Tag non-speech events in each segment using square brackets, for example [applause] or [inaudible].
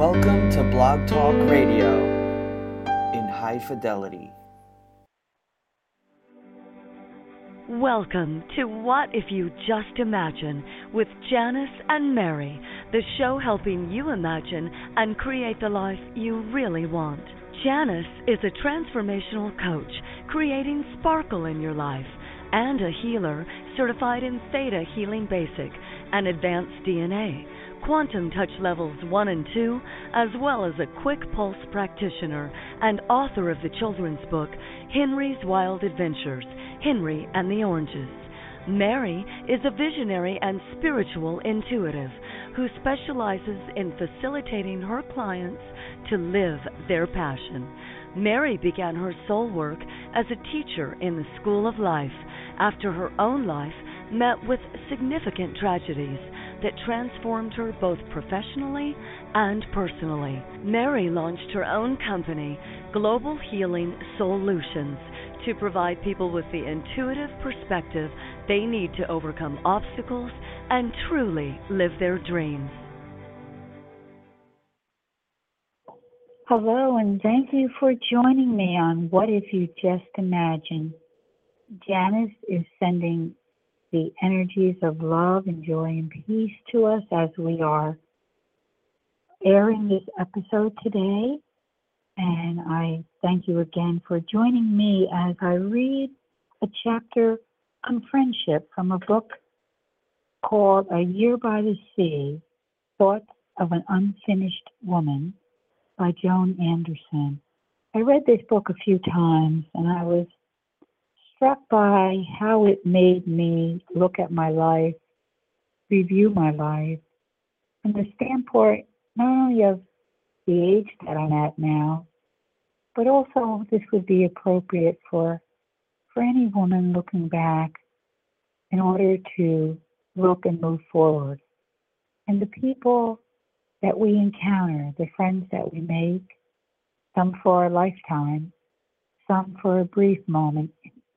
Welcome to Blog Talk Radio in high fidelity. Welcome to What If You Just Imagine with Janice and Mary, the show helping you imagine and create the life you really want. Janice is a transformational coach creating sparkle in your life and a healer certified in Theta Healing Basic and Advanced DNA quantum touch levels 1 and 2, as well as a quick pulse practitioner and author of the children's book Henry's Wild Adventures Henry and the Oranges. Mary is a visionary and spiritual intuitive who specializes in facilitating her clients to live their passion. Mary began her soul work as a teacher in the School of Life after her own life met with significant tragedies that transformed her both professionally and personally. Mary launched her own company, Global Healing Solutions, to provide people with the intuitive perspective they need to overcome obstacles and truly live their dreams. Hello, and thank you for joining me on What If You Just Imagine. Janice is sending the energies of love and joy and peace to us as we are airing this episode today. And I thank you again for joining me as I read a chapter on friendship from a book called A Year by the Sea Thoughts of an Unfinished Woman by Joan Anderson. I read this book a few times and I was struck by how it made me look at my life, review my life, from the standpoint not only of the age that I'm at now, but also this would be appropriate for for any woman looking back in order to look and move forward. And the people that we encounter, the friends that we make, some for a lifetime, some for a brief moment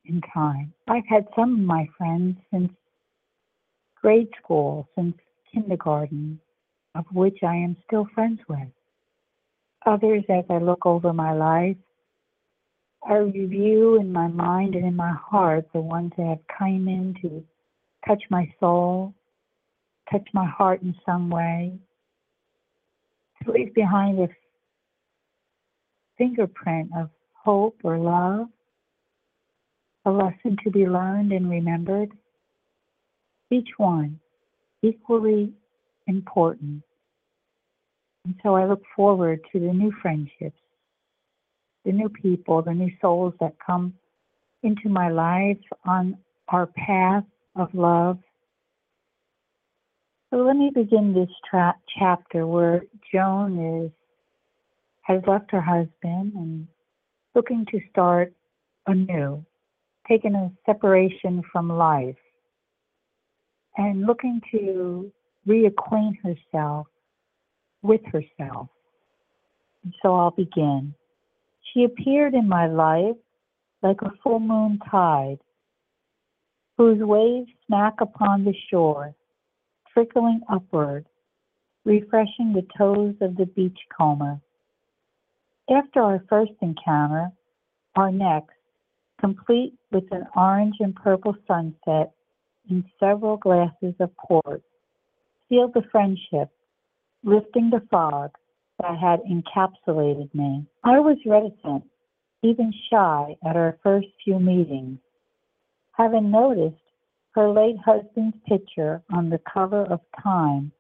in time. I've had some of my friends since grade school, since kindergarten, of which I am still friends with. Others, as I look over my life, I review in my mind and in my heart the ones that have come in to touch my soul, touch my heart in some way, to leave behind a fingerprint of hope or love a lesson to be learned and remembered, each one equally important. And so I look forward to the new friendships, the new people, the new souls that come into my life on our path of love. So let me begin this tra- chapter where Joan is has left her husband and looking to start anew taken a separation from life and looking to reacquaint herself with herself. So I'll begin. She appeared in my life like a full moon tide, whose waves smack upon the shore, trickling upward, refreshing the toes of the beachcomber. After our first encounter, our next, complete with an orange and purple sunset and several glasses of port, sealed the friendship, lifting the fog that had encapsulated me. I was reticent, even shy at our first few meetings, having noticed her late husband's picture on the cover of Time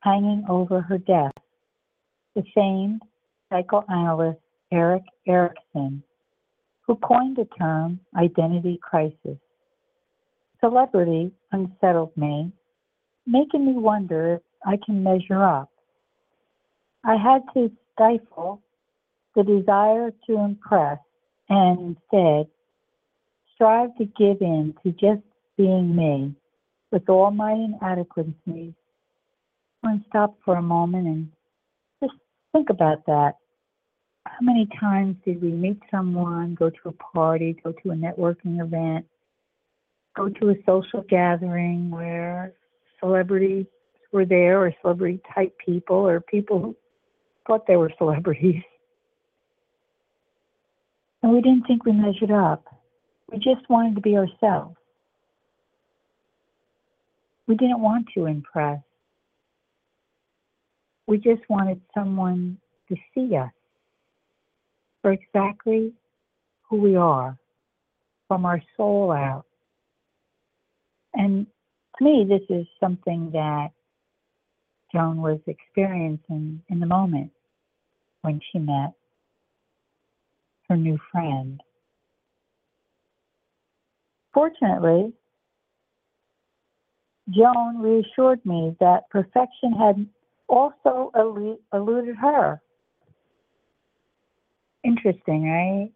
hanging over her desk. The famed psychoanalyst Erik Erikson who coined the term identity crisis. Celebrity unsettled me, making me wonder if I can measure up I had to stifle the desire to impress and instead strive to give in to just being me with all my inadequacies. And stop for a moment and just think about that. How many times did we meet someone, go to a party, go to a networking event, go to a social gathering where celebrities were there or celebrity type people or people who thought they were celebrities. [laughs] And we didn't think we measured up. We just wanted to be ourselves. We didn't want to impress. We just wanted someone to see us for exactly who we are, from our soul out. And to me, this is something that Joan was experiencing in the moment when she met her new friend. Fortunately, Joan reassured me that perfection had also eluded her. Interesting, right?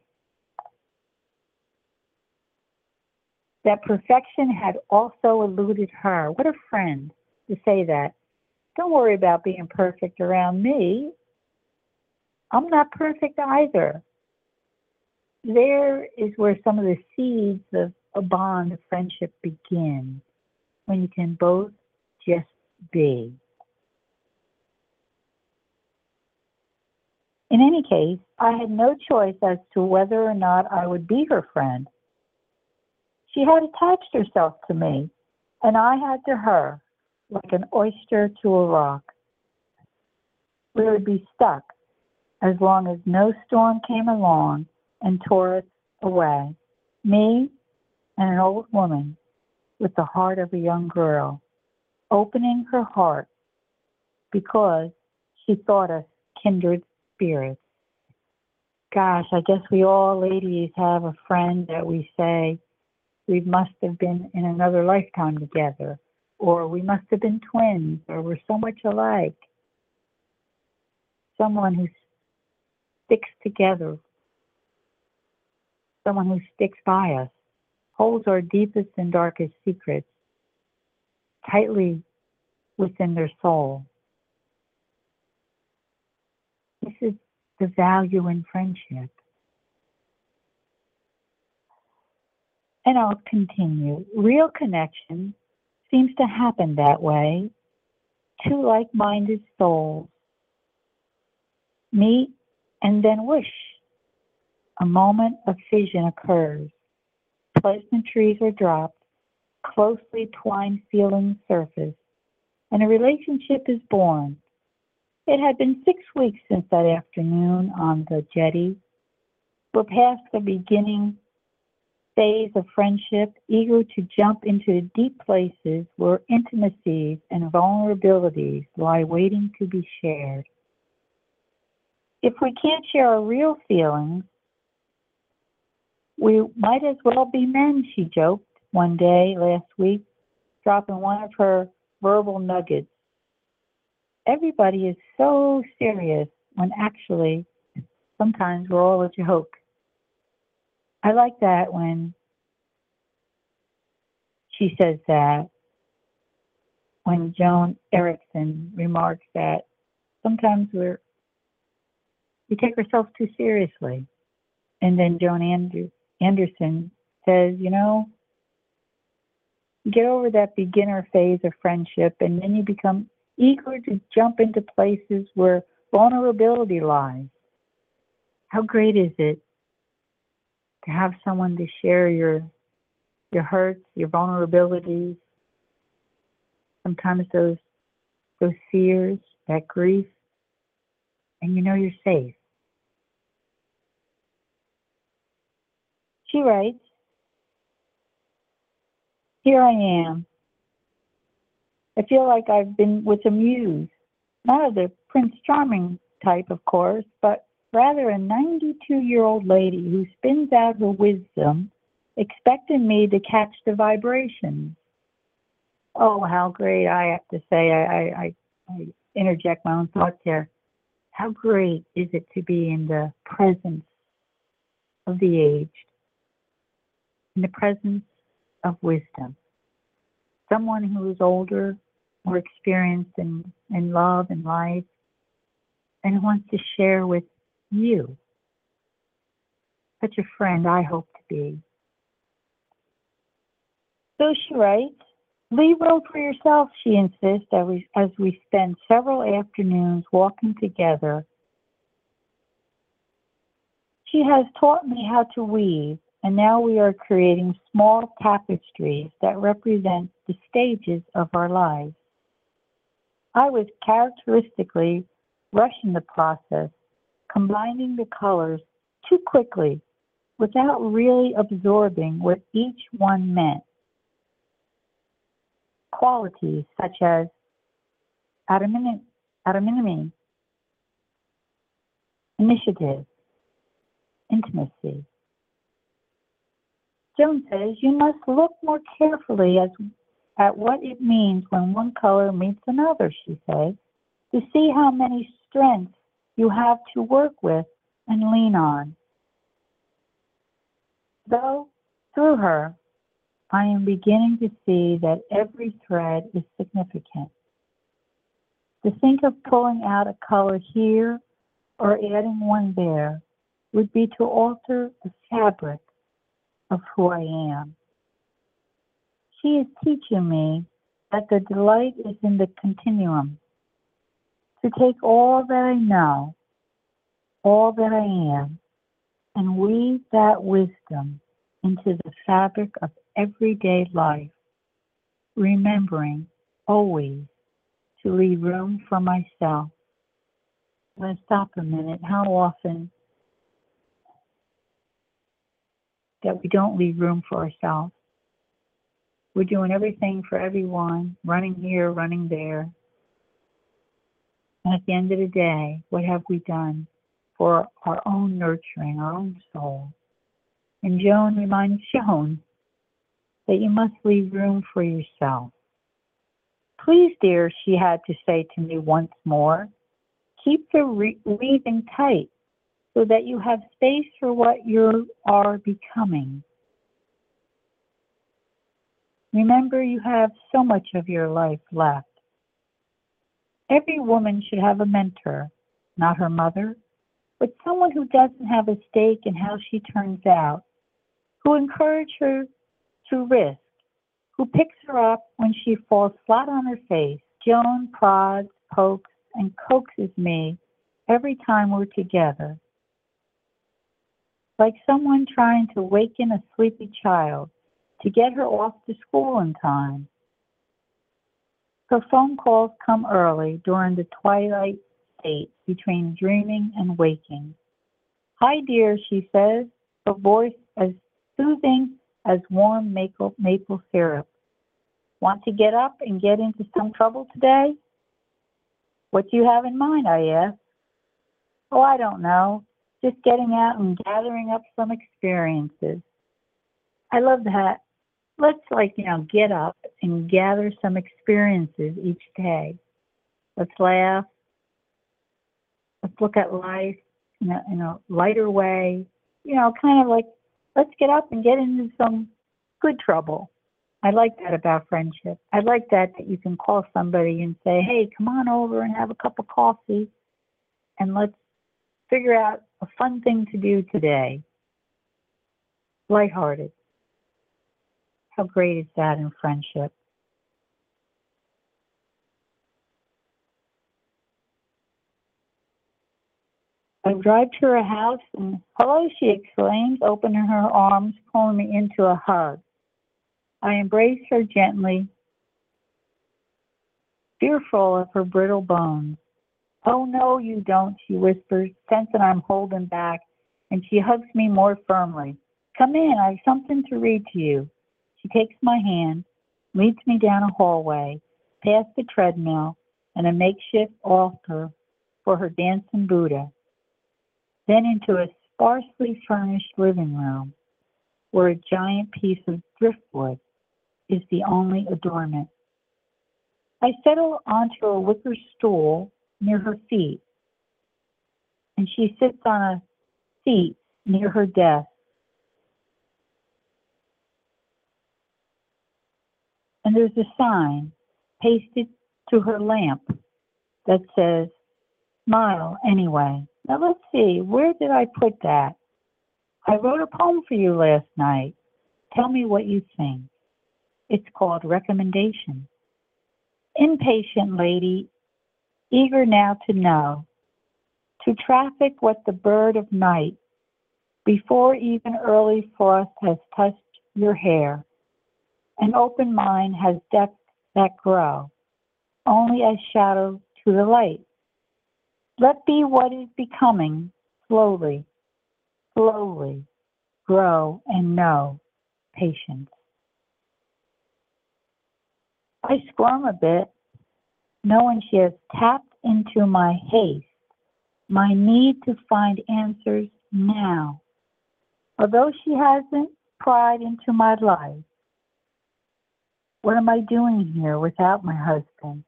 That perfection had also eluded her. What a friend to say that. Don't worry about being perfect around me. I'm not perfect either. There is where some of the seeds of a bond of friendship begin, when you can both just be. In any case, I had no choice as to whether or not I would be her friend. She had attached herself to me, and I had to her like an oyster to a rock. We would be stuck as long as no storm came along and tore us away. Me and an old woman with the heart of a young girl, opening her heart because she thought us kindred spirits. Gosh, I guess we all ladies have a friend that we say we must have been in another lifetime together or we must have been twins, or we're so much alike. Someone who sticks together, someone who sticks by us, holds our deepest and darkest secrets tightly within their soul. This is the value in friendship. And I'll continue. Real connection seems to happen that way. Two like minded souls meet and then wish. A moment of fission occurs. Pleasantries are dropped, closely twined feelings surface, and a relationship is born. It had been six weeks since that afternoon on the jetty. We're past the beginning phase of friendship, eager to jump into the deep places where intimacies and vulnerabilities lie waiting to be shared. If we can't share our real feelings, we might as well be men, she joked one day last week, dropping one of her verbal nuggets. Everybody is so serious when actually sometimes we're all a joke. I like that when she says that, when Joan Erikson remarks that sometimes we're we take ourselves too seriously. And then Joan Andrew, Anderson says, you know, get over that beginner phase of friendship and then you become eager to jump into places where vulnerability lies. How great is it to have someone to share your your hurts, your vulnerabilities, sometimes those those fears, that grief, and you know you're safe. She writes, Here I am. I feel like I've been with a muse, not of the Prince Charming type, of course, but rather a 92 year old lady who spins out her wisdom, expecting me to catch the vibrations. Oh, how great! I have to say, I, I, I interject my own thoughts here. How great is it to be in the presence of the aged, in the presence of wisdom? Someone who is older, more experienced in, in love and life, and wants to share with you. Such a friend I hope to be. So she writes, Leave room for yourself, she insists, as we, as we spend several afternoons walking together. She has taught me how to weave, and now we are creating small tapestries that represent the stages of our lives. I was characteristically rushing the process, combining the colors too quickly without really absorbing what each one meant qualities such as anonymity, initiative, intimacy. Joan says you must look more carefully as, at what it means when one color meets another, she says, to see how many strengths you have to work with and lean on. Though, through her, I am beginning to see that every thread is significant. To think of pulling out a color here or adding one there would be to alter the fabric of who I am. She is teaching me that the delight is in the continuum. To take all that I know, all that I am, and weave that wisdom into the fabric of everyday life, remembering always to leave room for myself. Let's stop a minute. How often that we don't leave room for ourselves? We're doing everything for everyone, running here, running there. And at the end of the day, what have we done for our own nurturing, our own soul? And Joan reminds Joan that you must leave room for yourself. Please, dear, she had to say to me once more, keep the re- weaving tight so that you have space for what you are becoming. Remember, you have so much of your life left. Every woman should have a mentor, not her mother, but someone who doesn't have a stake in how she turns out, who encourages her to risk, who picks her up when she falls flat on her face. Joan prods, pokes, and coaxes me every time we're together. Like someone trying to waken a sleepy child to get her off to school in time. Her phone calls come early during the twilight state between dreaming and waking. Hi, dear, she says, her voice as soothing as warm maple, syrup. Want to get up and get into some trouble today? What do you have in mind? I ask. Oh, I don't know. Just getting out and gathering up some experiences. I love that. Let's, like, you know, get up and gather some experiences each day. Let's laugh. Let's look at life in a, in a lighter way. You know, kind of like let's get up and get into some good trouble. I like that about friendship. I like that that you can call somebody and say, "Hey, come on over and have a cup of coffee, and let's figure out a fun thing to do today." Lighthearted. How great is that in friendship? I drive to her house and, hello, she exclaims, opening her arms, pulling me into a hug. I embrace her gently, fearful of her brittle bones. Oh, no, you don't, she whispers, sensing I'm holding back, and she hugs me more firmly. Come in, I have something to read to you. She takes my hand, leads me down a hallway, past the treadmill, and a makeshift altar for her dancing Buddha then into a sparsely furnished living room where a giant piece of driftwood is the only adornment. I settle onto a wicker stool near her feet. and she sits on a seat near her desk. And there's a sign pasted to her lamp that says, Smile anyway. Now let's see, where did I put that? I wrote a poem for you last night. Tell me what you think. It's called Recommendation. Impatient lady, eager now to know, to traffic what the bird of night, before even early frost has touched your hair, an open mind has depths that grow, only as shadow to the light. Let be what is becoming, slowly, slowly, grow and know patience. I squirm a bit, knowing she has tapped into my haste, my need to find answers now. Although she hasn't pried into my life, what am I doing here without my husband?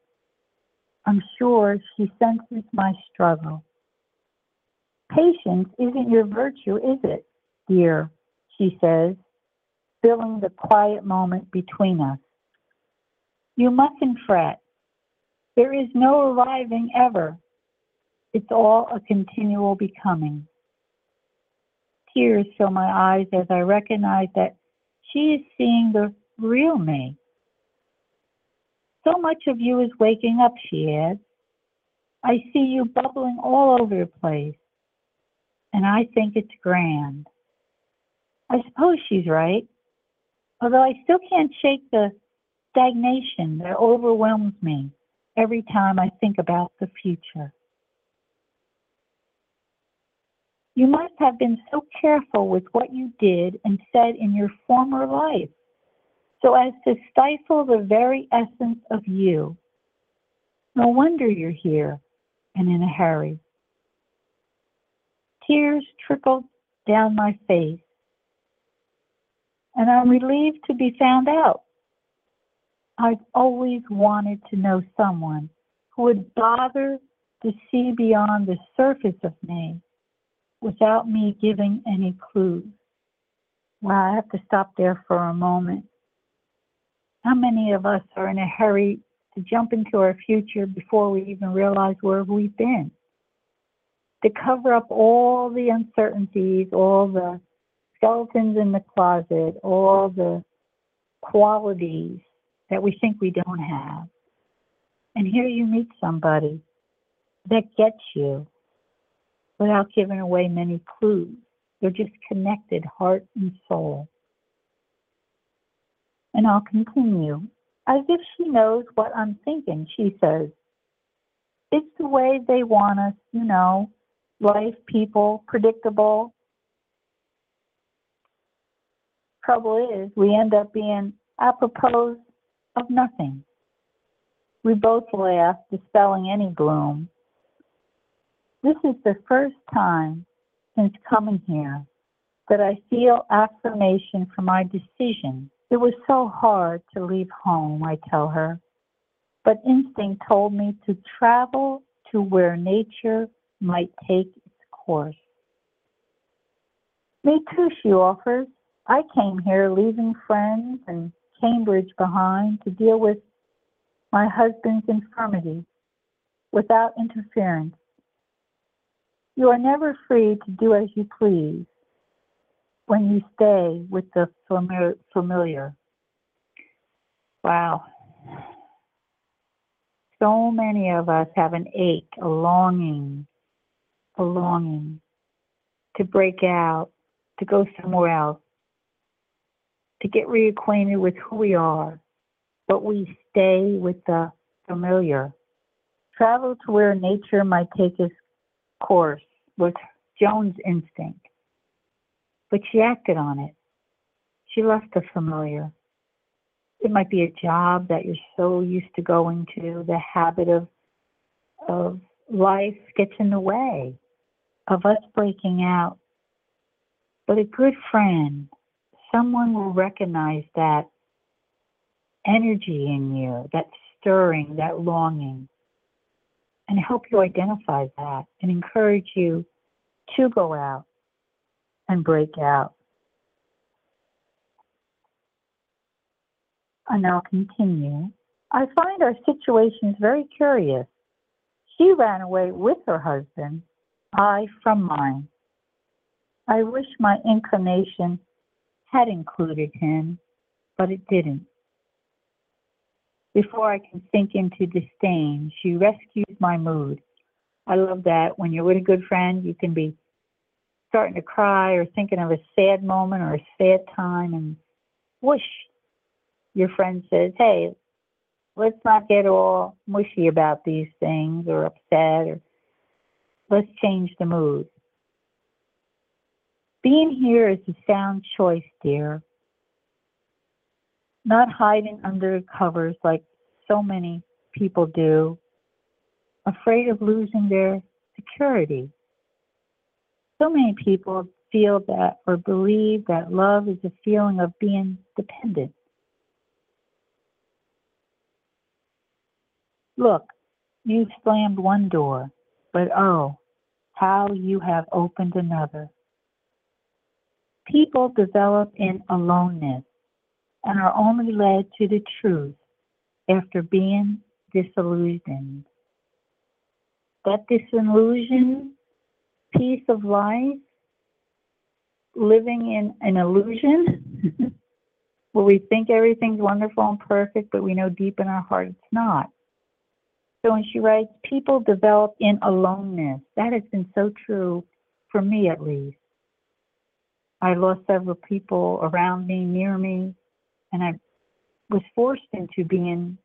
I'm sure she senses my struggle. Patience isn't your virtue, is it, dear? She says, filling the quiet moment between us. You mustn't fret. There is no arriving ever. It's all a continual becoming. Tears fill my eyes as I recognize that she is seeing the real me. So much of you is waking up, she adds. I see you bubbling all over the place, and I think it's grand. I suppose she's right, although I still can't shake the stagnation that overwhelms me every time I think about the future. You must have been so careful with what you did and said in your former life so as to stifle the very essence of you. No wonder you're here and in a hurry. Tears trickled down my face, and I'm relieved to be found out. I've always wanted to know someone who would bother to see beyond the surface of me without me giving any clues. Well, I have to stop there for a moment. How many of us are in a hurry to jump into our future before we even realize where we've been? To cover up all the uncertainties, all the skeletons in the closet, all the qualities that we think we don't have. And here you meet somebody that gets you without giving away many clues. They're just connected, heart and soul. And I'll continue. As if she knows what I'm thinking, she says, It's the way they want us, you know, life, people, predictable. Trouble is, we end up being apropos of nothing. We both laugh, dispelling any gloom. This is the first time since coming here that I feel affirmation for my decision. It was so hard to leave home, I tell her, but instinct told me to travel to where nature might take its course. Me too, she offers. I came here leaving friends and Cambridge behind to deal with my husband's infirmity without interference. You are never free to do as you please when you stay with the familiar. Wow. So many of us have an ache, a longing, a longing to break out, to go somewhere else, to get reacquainted with who we are, but we stay with the familiar. Travel to where nature might take its course was Joan's instinct, but she acted on it. She left the familiar. It might be a job that you're so used to going to, the habit of of life gets in the way of us breaking out. But a good friend, someone will recognize that energy in you, that stirring, that longing, and help you identify that and encourage you to go out and break out. And I'll continue. I find our situations very curious. She ran away with her husband, I from mine. I wish my inclination had included him, but it didn't. Before I can sink into disdain, she rescues my mood. I love that when you're with a good friend, you can be starting to cry or thinking of a sad moment or a sad time, and whoosh, your friend says, Hey, let's not get all mushy about these things or upset, or let's change the mood. Being here is a sound choice, dear. Not hiding under covers like so many people do, afraid of losing their security. So many people feel that or believe that love is a feeling of being dependent. Look, you've slammed one door, but oh, how you have opened another people develop in aloneness and are only led to the truth after being disillusioned. That disillusion piece of life, living in an illusion, [laughs] where we think everything's wonderful and perfect, but we know deep in our heart it's not. So when she writes, people develop in aloneness, that has been so true for me at least. I lost several people around me, near me, and I was forced into being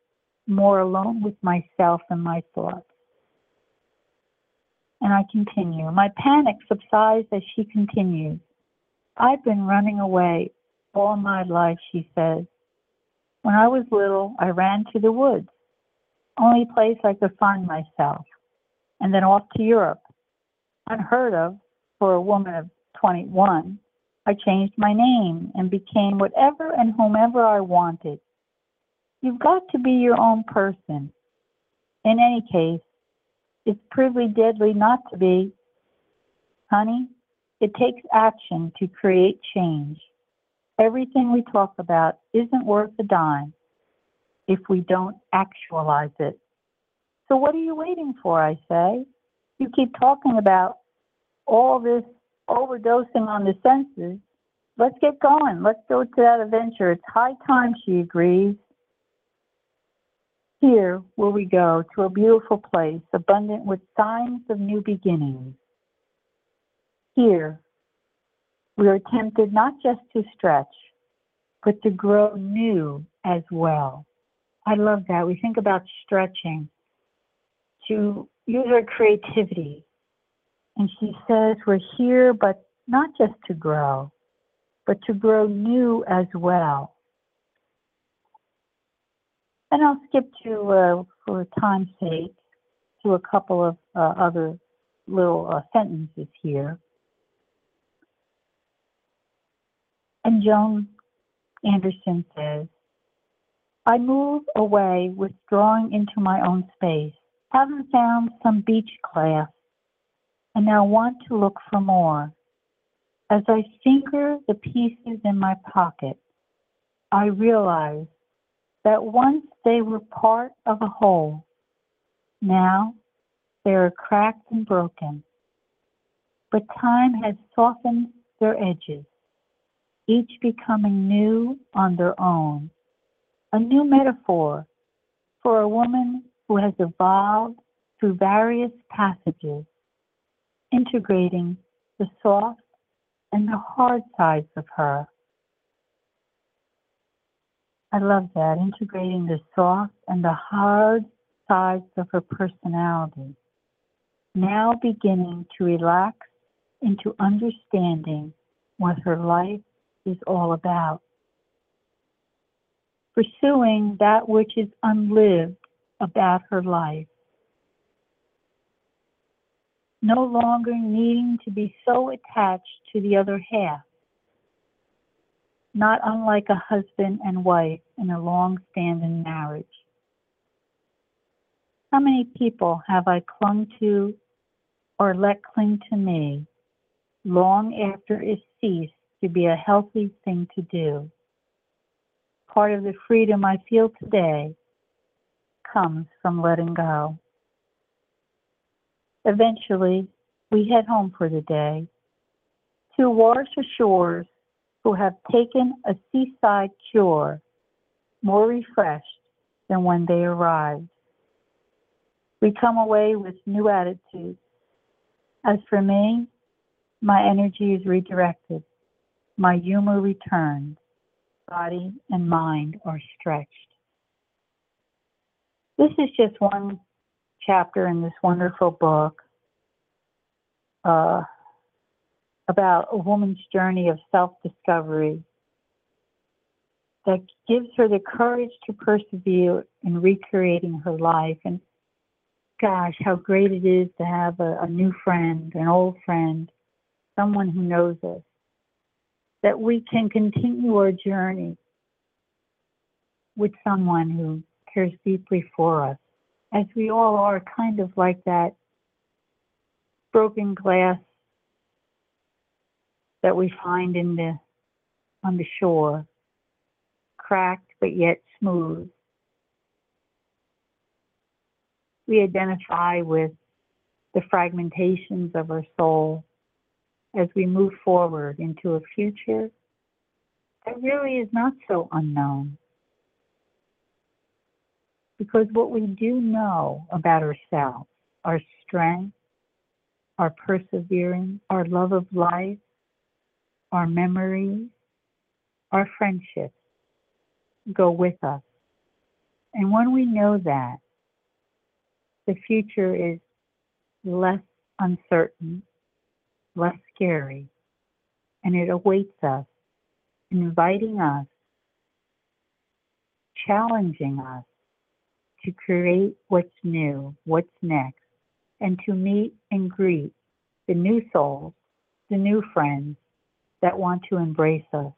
more alone with myself and my thoughts. And I continue. My panic subsides as she continues. I've been running away all my life, she says. When I was little, I ran to the woods, only place I could find myself, and then off to Europe. Unheard of for a woman of 21 I changed my name and became whatever and whomever I wanted. You've got to be your own person. In any case, it's pretty deadly not to be. Honey, it takes action to create change. Everything we talk about isn't worth a dime if we don't actualize it. So, what are you waiting for? I say. You keep talking about all this overdosing on the senses. Let's get going. Let's go to that adventure. It's high time, she agrees. Here will we go to a beautiful place, abundant with signs of new beginnings. Here, we are tempted not just to stretch, but to grow new as well. I love that. We think about stretching, to use our creativity, and she says, We're here, but not just to grow, but to grow new as well. And I'll skip to, uh, for time's sake, to a couple of uh, other little uh, sentences here. And Joan Anderson says, I move away, withdrawing into my own space. Haven't found some beach class and now want to look for more. As I finger the pieces in my pocket, I realize that once they were part of a whole, now they are cracked and broken. But time has softened their edges, each becoming new on their own. A new metaphor for a woman who has evolved through various passages integrating the soft and the hard sides of her. I love that, integrating the soft and the hard sides of her personality. Now beginning to relax into understanding what her life is all about. Pursuing that which is unlived about her life no longer needing to be so attached to the other half, not unlike a husband and wife in a long standing marriage. How many people have I clung to or let cling to me long after it ceased to be a healthy thing to do. Part of the freedom I feel today comes from letting go. Eventually, we head home for the day to Warsaw shores who have taken a seaside cure more refreshed than when they arrived. We come away with new attitudes. As for me, my energy is redirected. My humor returns. Body and mind are stretched. This is just one chapter in this wonderful book uh, about a woman's journey of self discovery that gives her the courage to persevere in recreating her life. And gosh, how great it is to have a, a new friend, an old friend, someone who knows us, that we can continue our journey with someone who cares deeply for us, as we all are kind of like that broken glass that we find in the on the shore, cracked but yet smooth. We identify with the fragmentations of our soul as we move forward into a future that really is not so unknown. Because what we do know about ourselves, our strength, our perseverance, our love of life, our memories, our friendships go with us. And when we know that, the future is less uncertain, less scary, and it awaits us, inviting us, challenging us to create what's new, what's next, and to meet and greet the new souls, the new friends, that want to embrace us.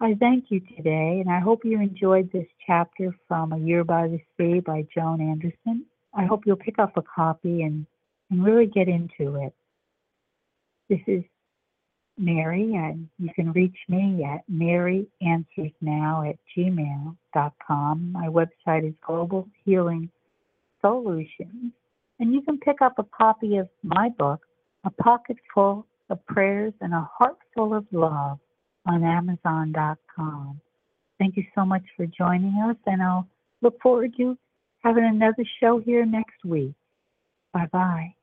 I thank you today, and I hope you enjoyed this chapter from A Year by the Sea by Joan Anderson. I hope you'll pick up a copy and, and really get into it. This is Mary, and you can reach me at maryanswersnow at gmail.com. My website is Global Healing Solutions, and you can pick up a copy of my book, A Pocket Full of prayers and a heart full of love on Amazon.com. Thank you so much for joining us, and I'll look forward to having another show here next week. Bye bye.